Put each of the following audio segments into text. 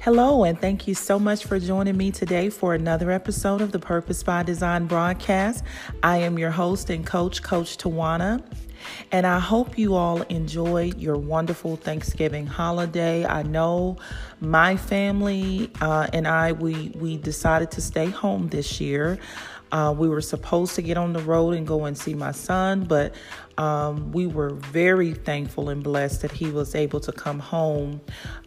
Hello, and thank you so much for joining me today for another episode of the Purpose by Design broadcast. I am your host and coach, Coach Tawana. And I hope you all enjoyed your wonderful Thanksgiving holiday. I know my family uh, and I we we decided to stay home this year. Uh, we were supposed to get on the road and go and see my son, but um, we were very thankful and blessed that he was able to come home.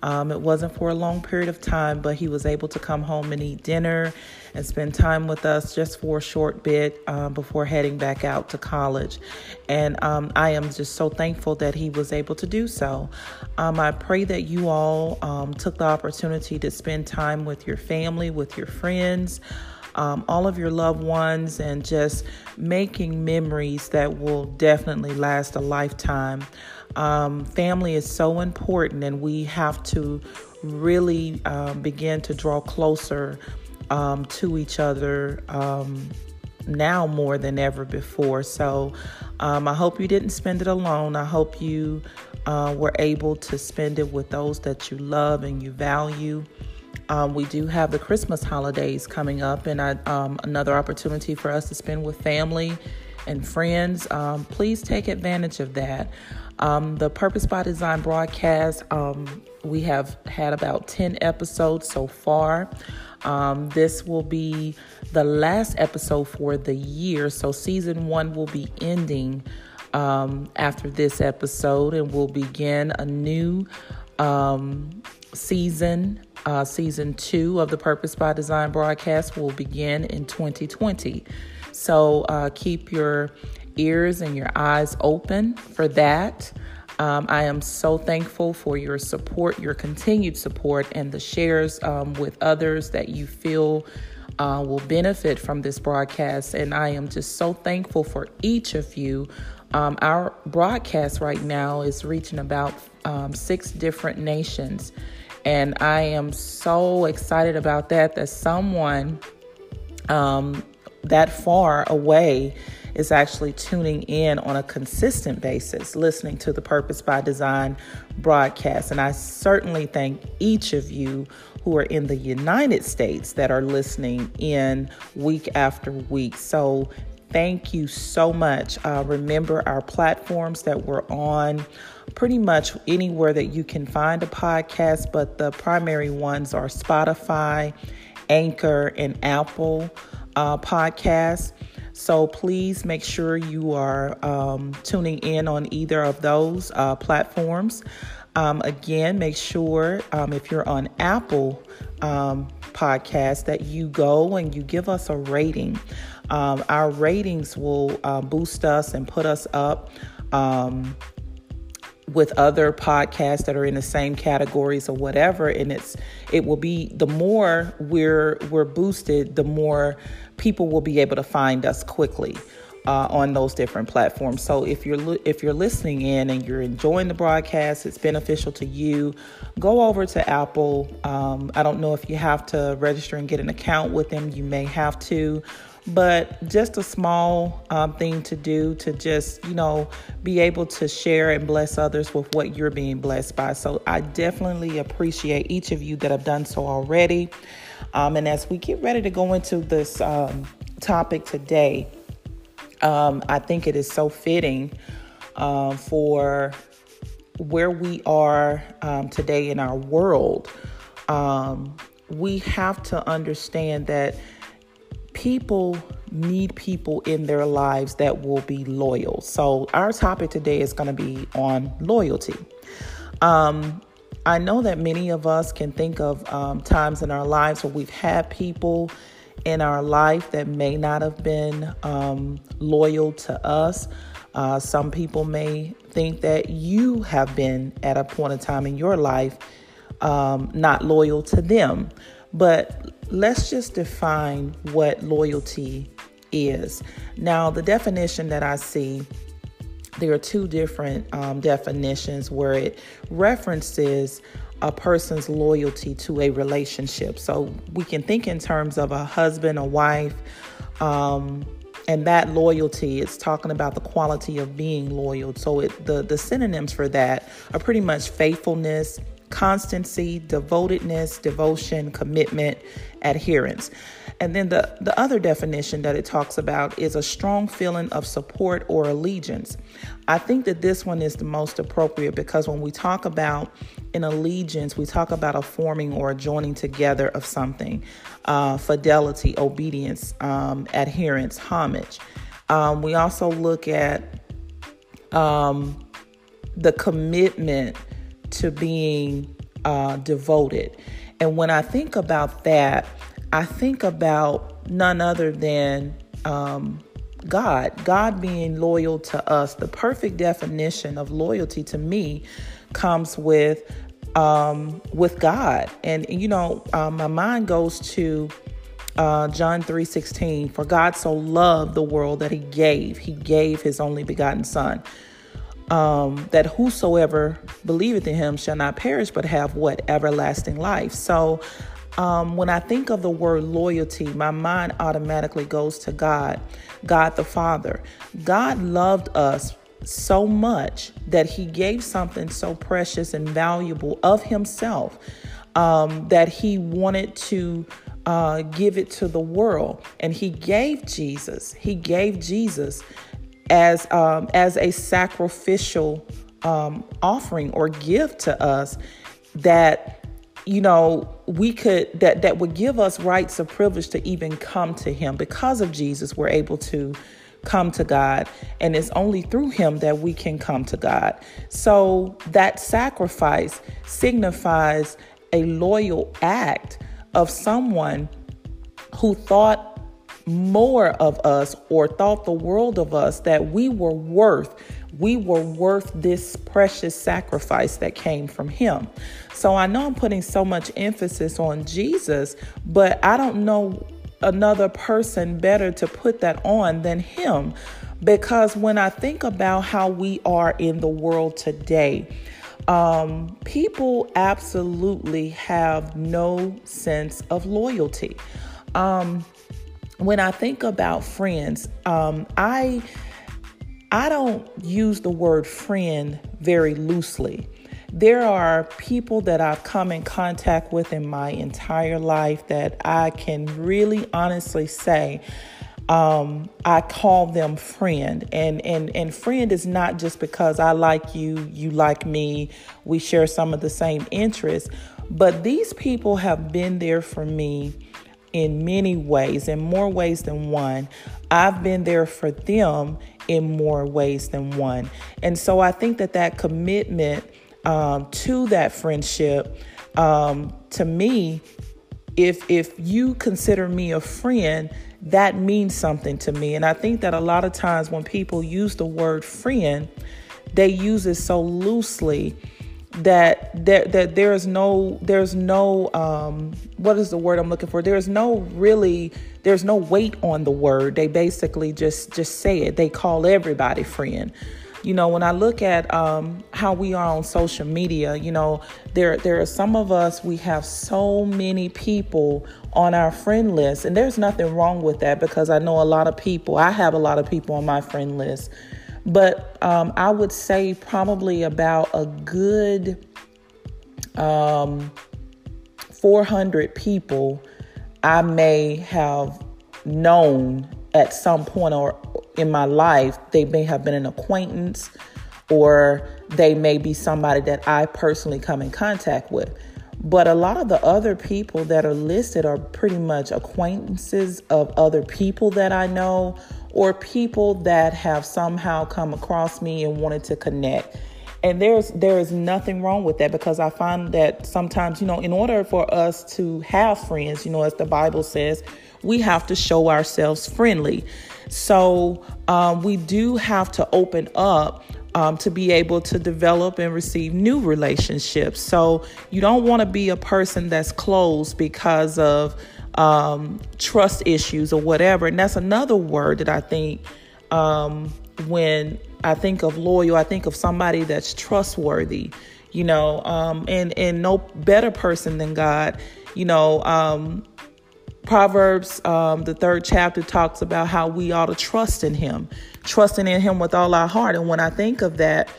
Um, it wasn't for a long period of time, but he was able to come home and eat dinner and spend time with us just for a short bit um, before heading back out to college. And um, I am just so thankful that he was able to do so. Um, I pray that you all um, took the opportunity to spend time with your family, with your friends um, all of your loved ones, and just making memories that will definitely last a lifetime. Um, family is so important, and we have to really um, begin to draw closer um, to each other um, now more than ever before. So um, I hope you didn't spend it alone. I hope you uh, were able to spend it with those that you love and you value. Um, we do have the Christmas holidays coming up, and I, um, another opportunity for us to spend with family and friends. Um, please take advantage of that. Um, the Purpose by Design broadcast, um, we have had about 10 episodes so far. Um, this will be the last episode for the year, so season one will be ending after this episode, and we'll begin a new season uh, season two of the Purpose by Design broadcast will begin in 2020. So uh, keep your ears and your eyes open for that. Um, I am so thankful for your support, your continued support, and the shares um, with others that you feel uh, will benefit from this broadcast. And I am just so thankful for each of you. Um, our broadcast right now is reaching about um, six different nations. And I am so excited about that, that someone um, that far away is actually tuning in on a consistent basis, listening to the Purpose by Design broadcast. And I certainly thank each of you who are in the United States that are listening in week after week. So thank you so much. Uh, remember our platforms that we're on pretty much anywhere that you can find a podcast, but the primary ones are Spotify, Anchor, and Apple uh, Podcasts. So please make sure you are um, tuning in on either of those uh, platforms. Um, again, make sure um, if you're on Apple um, Podcast that you go and you give us a rating. Um, our ratings will uh, boost us and put us up um, with other podcasts that are in the same categories or whatever and it's it will be the more we're we're boosted the more people will be able to find us quickly uh, on those different platforms. So if you're if you're listening in and you're enjoying the broadcast it's beneficial to you go over to apple. Um, i don't know if you have to register and get an account with them. You may have to but just a small um, thing to do to just, you know, be able to share and bless others with what you're being blessed by. So I definitely appreciate each of you that have done so already. Um, and as we get ready to go into this um, topic today, um, I think it is so fitting uh, for where we are um, today in our world. We have to understand that people need people in their lives that will be loyal. So, our topic today is going to be on loyalty. Um, I know that many of us can think of um, times in our lives where we've had people in our life that may not have been um, loyal to us. Uh, some people may think that you have been at a point in time in your life um, not loyal to them. But let's just define what loyalty is. Now, the definition that I see, there are two different um, definitions where it references a person's loyalty to a relationship. So we can think in terms of a husband, a wife, um, and that loyalty. is talking about the quality of being loyal. So it, the the synonyms for that are pretty much faithfulness, constancy, devotedness, devotion, commitment, adherence. And then the, the other definition that it talks about is a strong feeling of support or allegiance. I think that this one is the most appropriate because when we talk about an allegiance, we talk about a forming or a joining together of something uh, fidelity, obedience, um, adherence, homage. Um, we also look at um, the commitment to being uh, devoted. And when I think about that, I think about none other than um, God, God being loyal to us. The perfect definition of loyalty to me comes with um, with God, and you know, uh, my mind goes to uh, John three sixteen. For God so loved the world that He gave, He gave His only begotten Son. Um, that whosoever believeth in him shall not perish but have what everlasting life so um, when I think of the word loyalty, my mind automatically goes to God, God the Father. God loved us so much that He gave something so precious and valuable of Himself um, that He wanted to. Uh, give it to the world, and he gave Jesus. He gave Jesus as um, as a sacrificial um, offering or gift to us that you know, we could that that would give us rights of privilege to even come to him because of Jesus we're able to come to God and it's only through him that we can come to God. So that sacrifice signifies a loyal act of someone who thought more of us or thought the world of us that we were worth we were worth this precious sacrifice that came from him. So I know I'm putting so much emphasis on Jesus, but I don't know another person better to put that on than him. Because when I think about how we are in the world today, um, people absolutely have no sense of loyalty. Um, when I think about friends, um, I I don't use the word friend very loosely. There are people that I've come in contact with in my entire life that I can really honestly say um, I call them friend. And, and, and friend is not just because I like you, you like me, we share some of the same interests, but these people have been there for me in many ways, in more ways than one. I've been there for them in more ways than one. And so I think that that commitment um, to that friendship, um, to me, if if you consider me a friend, that means something to me. And I think that a lot of times when people use the word friend, they use it so loosely that that that there is no there's no um what is the word I'm looking for? There's no really there's no weight on the word. They basically just just say it. They call everybody friend. You know, when I look at um, how we are on social media, you know, there there are some of us we have so many people on our friend list, and there's nothing wrong with that because I know a lot of people. I have a lot of people on my friend list but um, I would say probably about a good um, 400 people I may have known at some point or in my life. They may have been an acquaintance or they may be somebody that I personally come in contact with. But a lot of the other people that are listed are pretty much acquaintances of other people that I know or people that have somehow come across me and wanted to connect. And there's there is nothing wrong with that because I find that sometimes, you know, in order for us to have friends, you know, as the Bible says, we have to show ourselves friendly. So um, we do have to open up um, to be able to develop and receive new relationships. So you don't want to be a person that's closed because of um, trust issues or whatever. And that's another word that I think um, when I think of loyal, I think of somebody that's trustworthy. you know, um, and and no better person than God, you know. Um, Proverbs, um, the third chapter, talks about how we ought to trust in Him, trusting in Him with all our heart. And when I think of that,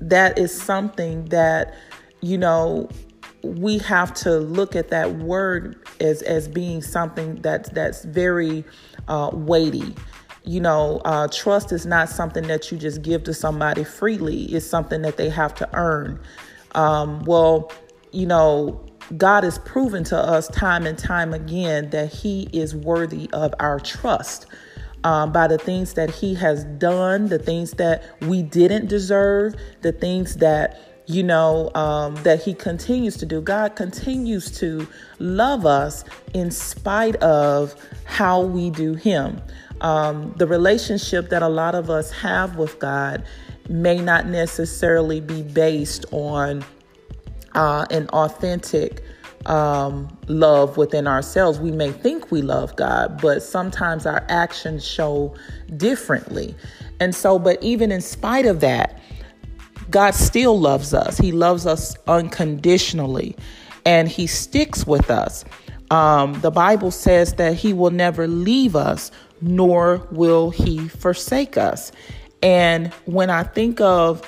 that is something that, you know, we have to look at that word as as being something that's that's very uh, weighty. You know, uh, trust is not something that you just give to somebody freely. It's something that they have to earn. Um, well, you know, God has proven to us time and time again that He is worthy of our trust. Um, by the things that he has done, the things that we didn't deserve, the things that you know, um, that He continues to do. God continues to love us in spite of how we do Him. Um, the relationship that a lot of us have with God may not necessarily be based on uh, an authentic um, love within ourselves. We may think we love God, but sometimes our actions show differently. And so, but even in spite of that, God still loves us. He loves us unconditionally and He sticks with us. Um, the Bible says that He will never leave us, nor will He forsake us. And when I think of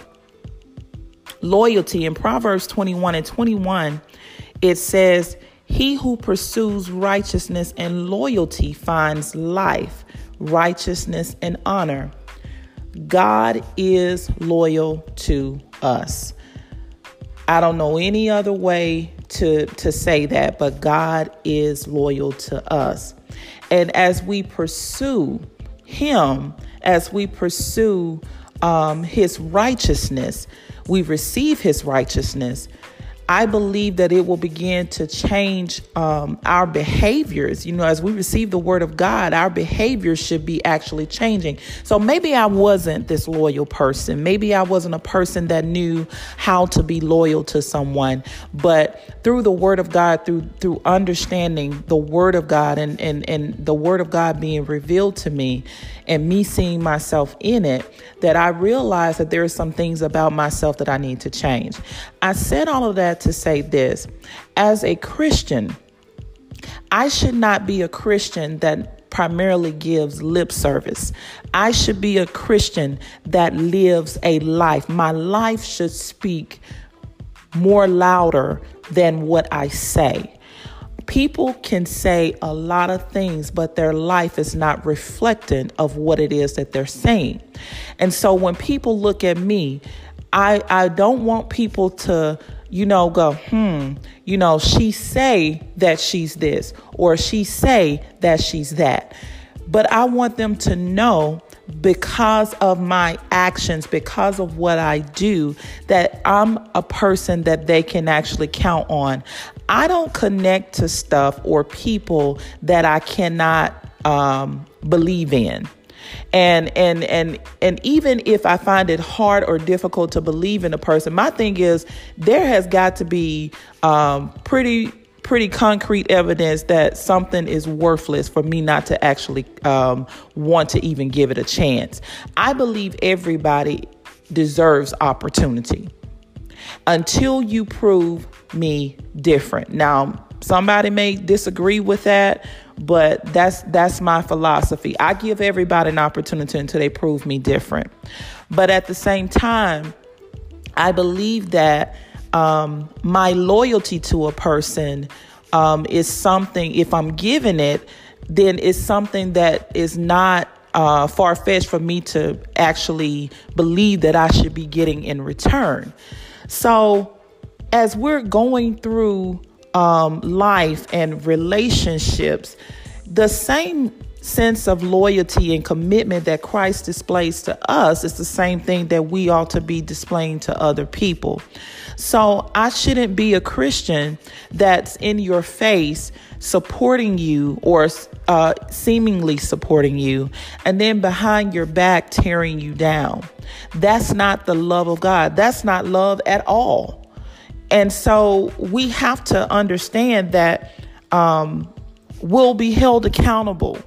loyalty in Proverbs 21 and 21, it says, He who pursues righteousness and loyalty finds life, righteousness, and honor. God is loyal to us. I don't know any other way to, to say that, but God is loyal to us. And as we pursue Him, as we pursue um, His righteousness, we receive His righteousness, I believe that it will begin to change um, our behaviors. You know, as we receive the word of God, our behaviors should be actually changing. So maybe I wasn't this loyal person. Maybe I wasn't a person that knew how to be loyal to someone. But through the word of God, through through understanding the word of God and, and, and the word of God being revealed to me and me seeing myself in it, that I realized that there are some things about myself that I need to change. I said all of that to say this as a Christian, I should not be a Christian that primarily gives lip service. I should be a Christian that lives a life. My life should speak more louder than what I say. People can say a lot of things, but their life is not reflectant of what it is that they're saying. And so when people look at me, I, I don't want people to you know, go, hmm, you know, she say that she's this or she say that she's that. But I want them to know because of my actions, because of what I do, that I'm a person that they can actually count on. I don't connect to stuff or people that I cannot um, believe in and and and and even if i find it hard or difficult to believe in a person my thing is there has got to be um, pretty pretty concrete evidence that something is worthless for me not to actually um, want to even give it a chance. I believe everybody deserves opportunity until you prove me different. Now somebody may disagree with that but that's that's my philosophy. I give everybody an opportunity until they prove me different. But at the same time, I believe that um, my loyalty to a person um, is something. If I'm giving it, then it's something that is not uh, far fetched for me to actually believe that I should be getting in return. So, as we're going through um, life and relationships, the same sense of loyalty and commitment that Christ displays to us is the same thing that we ought to be displaying to other people. So I shouldn't be a Christian that's in your face supporting you or uh, seemingly supporting you, and then behind your back tearing you down. That's not the love of God. That's not love at all. And so we have to understand that um, we'll be held accountable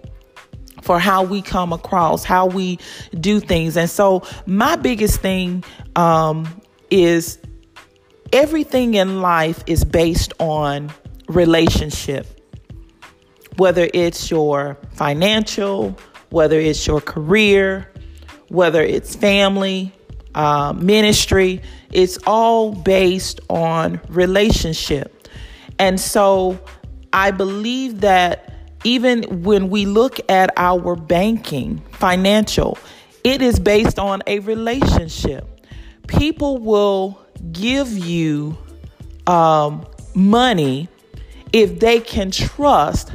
for how we come across, how we do things. And so my biggest thing um, is everything in life is based on relationship, whether it's your financial, whether it's your career, whether it's family, uh, ministry, it's all based on relationship. And so I believe that even when we look at our banking, financial, it is based on a relationship. People will give you um, money if they can trust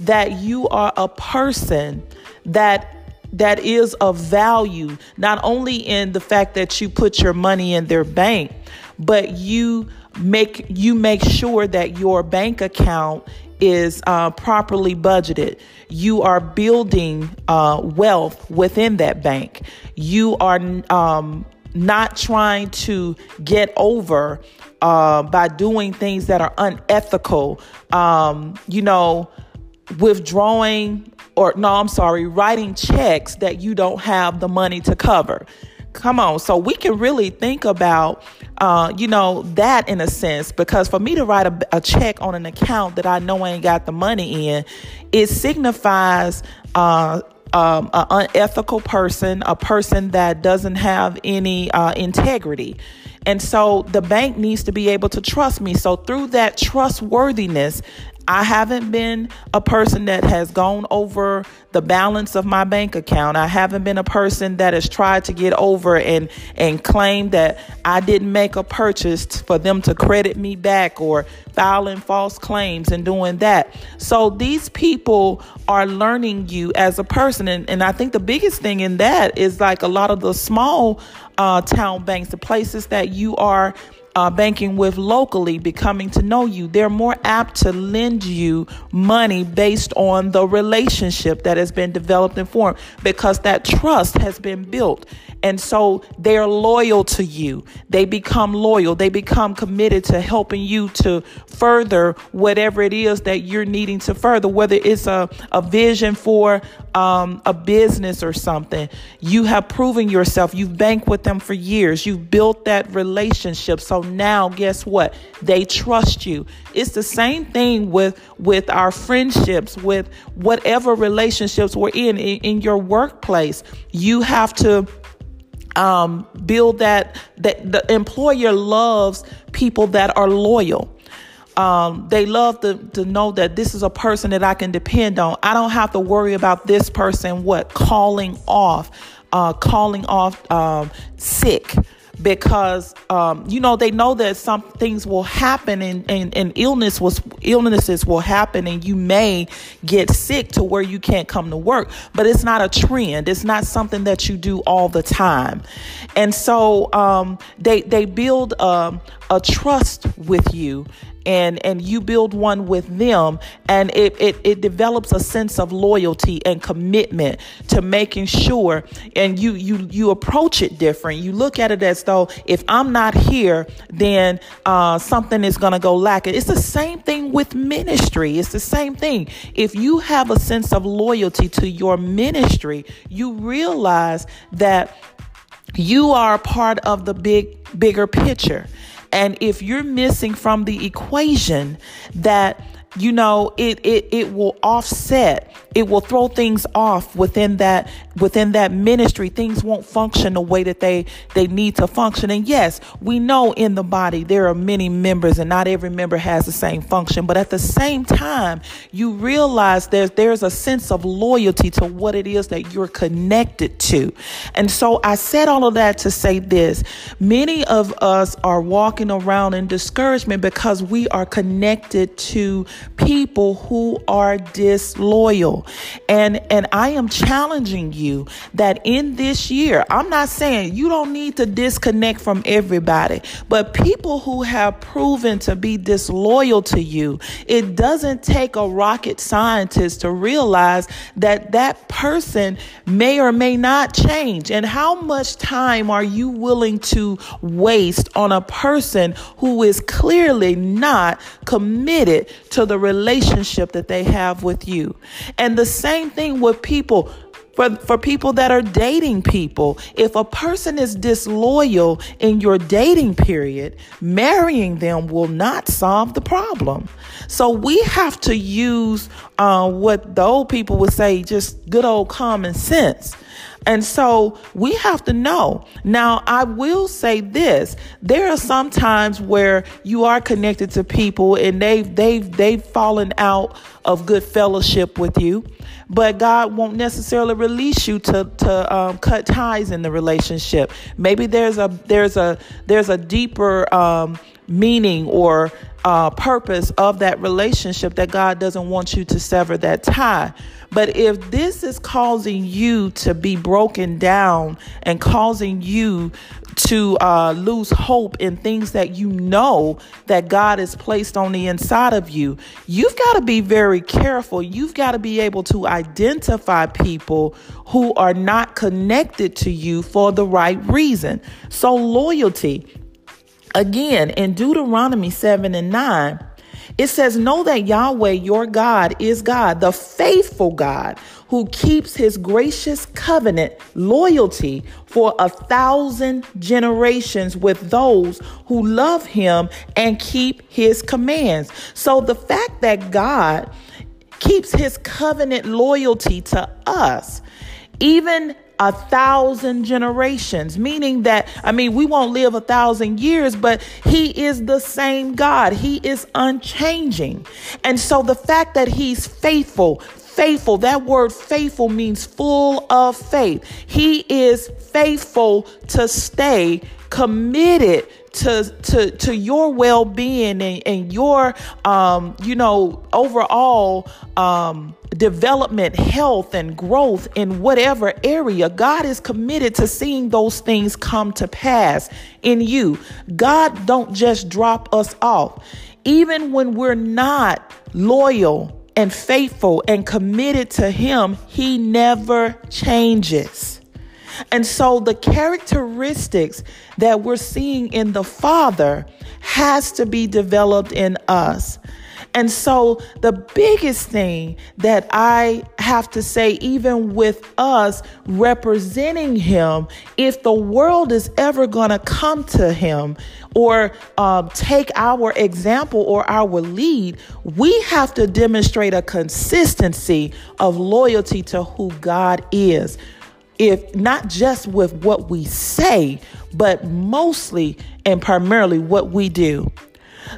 that you are a person that that is of value not only in the fact that you put your money in their bank but you make you make sure that your bank account is uh, properly budgeted. You are building uh, wealth within that bank. You are um, not trying to get over uh, by doing things that are unethical. Um, you know, withdrawing or no, I'm sorry, writing checks that you don't have the money to cover. Come on. So we can really think about, uh, you know, that in a sense, because for me to write a, a, check on an account that I know I ain't got the money in, it signifies uh, um, an unethical person, a person that doesn't have any uh, integrity. And so the bank needs to be able to trust me. So through that trustworthiness, I haven't been a person that has gone over the balance of my bank account. I haven't been a person that has tried to get over and and claim that I didn't make a purchase for them to credit me back or filing false claims and doing that. So these people are learning you as a person and, and I think the biggest thing in that is like a lot of the small uh, town banks, the places that you are uh, banking with locally becoming to know you, they're more apt to lend you money based on the relationship that has been developed and formed because that trust has been built. And so they're loyal to you. They become loyal. They become committed to helping you to further whatever it is that you're needing to further, whether it's a, a vision for um, a business or something. You have proven yourself. You've banked with them for years. You've built that relationship. So now, guess what? They trust you. It's the same thing with with our friendships, with whatever relationships we're in in, in your workplace. You have to um, build that that the employer loves people that are loyal. Um, they love to, to know that this is a person that I can depend on. I don't have to worry about this person what calling off, uh, calling off um, sick because um, you know they know that some things will happen and, and, and illness was illnesses will happen and you may get sick to where you can't come to work. But it's not a trend. It's not something that you do all the time. And so um, they they build um, a trust with you and and you build one with them and it, it it develops a sense of loyalty and commitment to making sure and you you you approach it different. You look at it as though if i'm not here then uh, something is going to go lacking. It's the same thing with ministry. It's the same thing. If you have a sense of loyalty to your ministry you realize that you are a part of the big bigger picture and if you're missing from the equation that you know it it it will offset it will throw things off within that within that ministry. Things won't function the way that they they need to function. And yes we know in the body there are many members and not every member has the same function. But at the same time you realize there's there's a sense of loyalty to what it is that you're connected to. And so i said all of that to say this. Many of us are walking around in discouragement because we are connected to people who are disloyal. And and I am challenging you that in this year, I'm not saying you don't need to disconnect from everybody, but people who have proven to be disloyal to you, it doesn't take a rocket scientist to realize that that person may or may not change. And how much time are you willing to waste on a person who is clearly not committed to the relationship that they have with you. And the same thing with people for, for people that are dating people. If a person is disloyal in your dating period, marrying them will not solve the problem. So we have to use uh, what the old people would say, just good old common sense. And so we have to know. Now, I will say this. There are some times where you are connected to people and they've they've they've fallen out of good fellowship with you, but God won't necessarily release you to to um, cut ties in the relationship. Maybe there's a there's a there's a deeper um, meaning or uh, purpose of that relationship that God doesn't want you to sever that tie. But if this is causing you to be broken down and causing you to uh, lose hope in things that you know that God has placed on the inside of you, you've got to be very careful. You've got to be able to identify people who are not connected to you for the right reason. So, loyalty Again, in Deuteronomy 7 and 9, it says, Know that Yahweh your God is God, the faithful God, who keeps his gracious covenant loyalty for a thousand generations with those who love him and keep his commands. So the fact that God keeps his covenant loyalty to us, even a thousand generations, meaning that, I mean, we won't live a thousand years, but He is the same God. He is unchanging. And so the fact that He's faithful, faithful, that word faithful means full of faith. He is faithful to stay committed to to to your well-being and, and your um you know overall um development health and growth in whatever area god is committed to seeing those things come to pass in you. God don't just drop us off. Even when we're not loyal and faithful and committed to him he never changes and so the characteristics that we're seeing in the Father has to be developed in us. And so, the biggest thing that I have to say, even with us representing Him, if the world is ever going to come to Him or um, take our example or our lead, we have to demonstrate a consistency of loyalty to who God is if not just with what we say, but mostly and primarily what we do.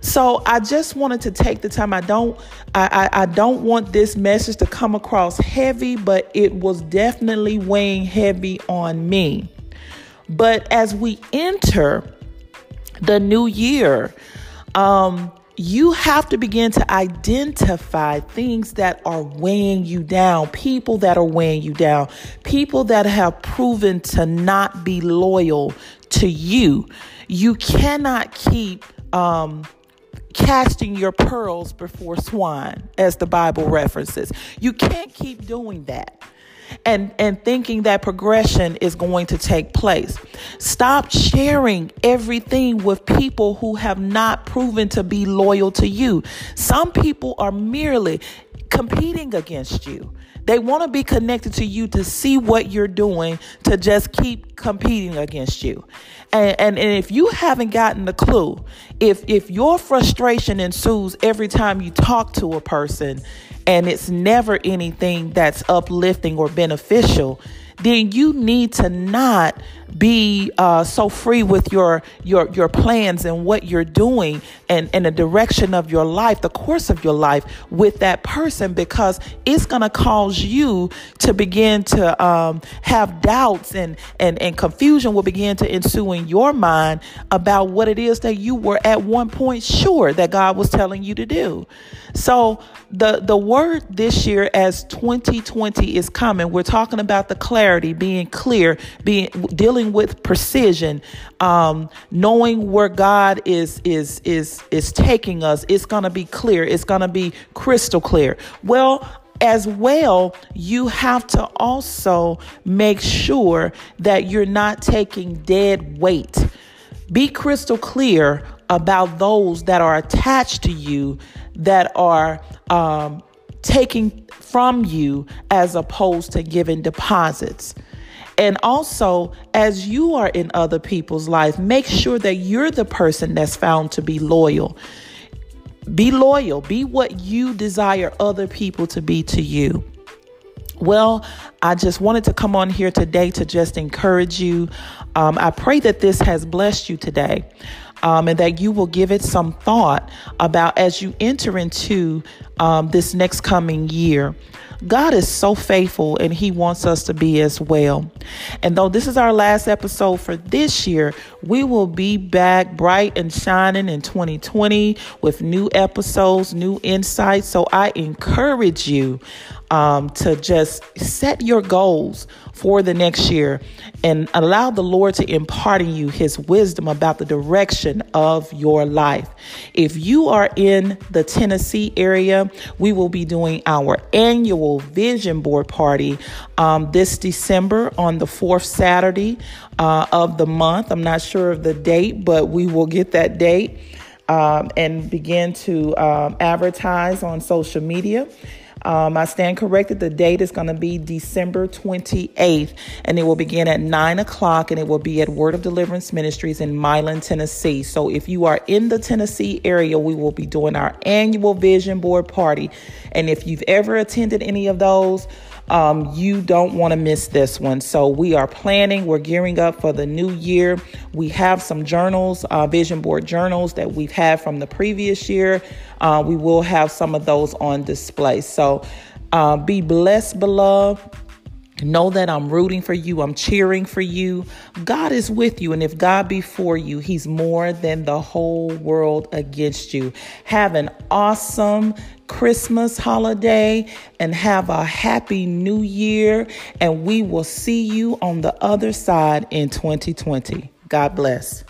So I just wanted to take the time. I don't I, I, I, don't want this message to come across heavy, but it was definitely weighing heavy on me. But as we enter the new year, um, you have to begin to identify things that are weighing you down, people that are weighing you down, people that have proven to not be loyal to you. You cannot keep um, casting your pearls before swine, as the Bible references. You can't keep doing that and and thinking that progression is going to take place. Stop sharing everything with people who have not proven to be loyal to you. Some people are merely competing against you. They want to be connected to you to see what you're doing to just keep competing against you. And, and, and if you haven't gotten the clue, if if your frustration ensues every time you talk to a person and it's never anything that's uplifting or beneficial, then you need to not be uh, so free with your your your plans and what you're doing and and the direction of your life, the course of your life with that person because it's to cause you to begin to um, have doubts and and and confusion will begin to ensue in your mind about what it is that you were at one point sure that God was telling you to do. So the the word this year as 2020 is coming, we're talking about the clarity, being clear, being dealing with precision, um, knowing where God is is is is taking us. It's going to be clear. It's going to be crystal clear. Well, as well, you have to also make sure that you're not taking dead weight. Be crystal clear about those that are attached to you that are um, taking from you as opposed to giving deposits. And also, as you are in other people's life, make sure that you're the person that's found to be loyal. Be loyal, be what you desire other people to be to you. Well, I just wanted to come on here today to just encourage you. Um, I pray that this has blessed you today um, and that you will give it some thought about as you enter into um, this next coming year. God is so faithful and He wants us to be as well. And though this is our last episode for this year, we will be back bright and shining in 2020 with new episodes, new insights. So I encourage you um, to just set your goals for the next year and allow the Lord to impart in you his wisdom about the direction of your life. If you are in the Tennessee area, we will be doing our annual vision board party um, this December on the fourth Saturday uh, of the month. I'm not sure of the date, but we will get that date um, and begin to um, advertise on social media. Um, I stand corrected. The date is going to be December 28th, and it will begin at 9 o'clock, and it will be at Word of Deliverance Ministries in Milan, Tennessee. So if you are in the Tennessee area, we will be doing our annual vision board party. And if you've ever attended any of those, um, you don't want to miss this one. So we are planning, we're gearing up for the new year. We have some journals, uh, vision board journals that we've had from the previous year. Uh, we will have some of those on display. So uh, be blessed, beloved. Know that I'm rooting for you. I'm cheering for you. God is with you. And if God be for you, He's more than the whole world against you. Have an awesome Christmas holiday and have a happy new year. And we will see you on the other side in 2020. God bless.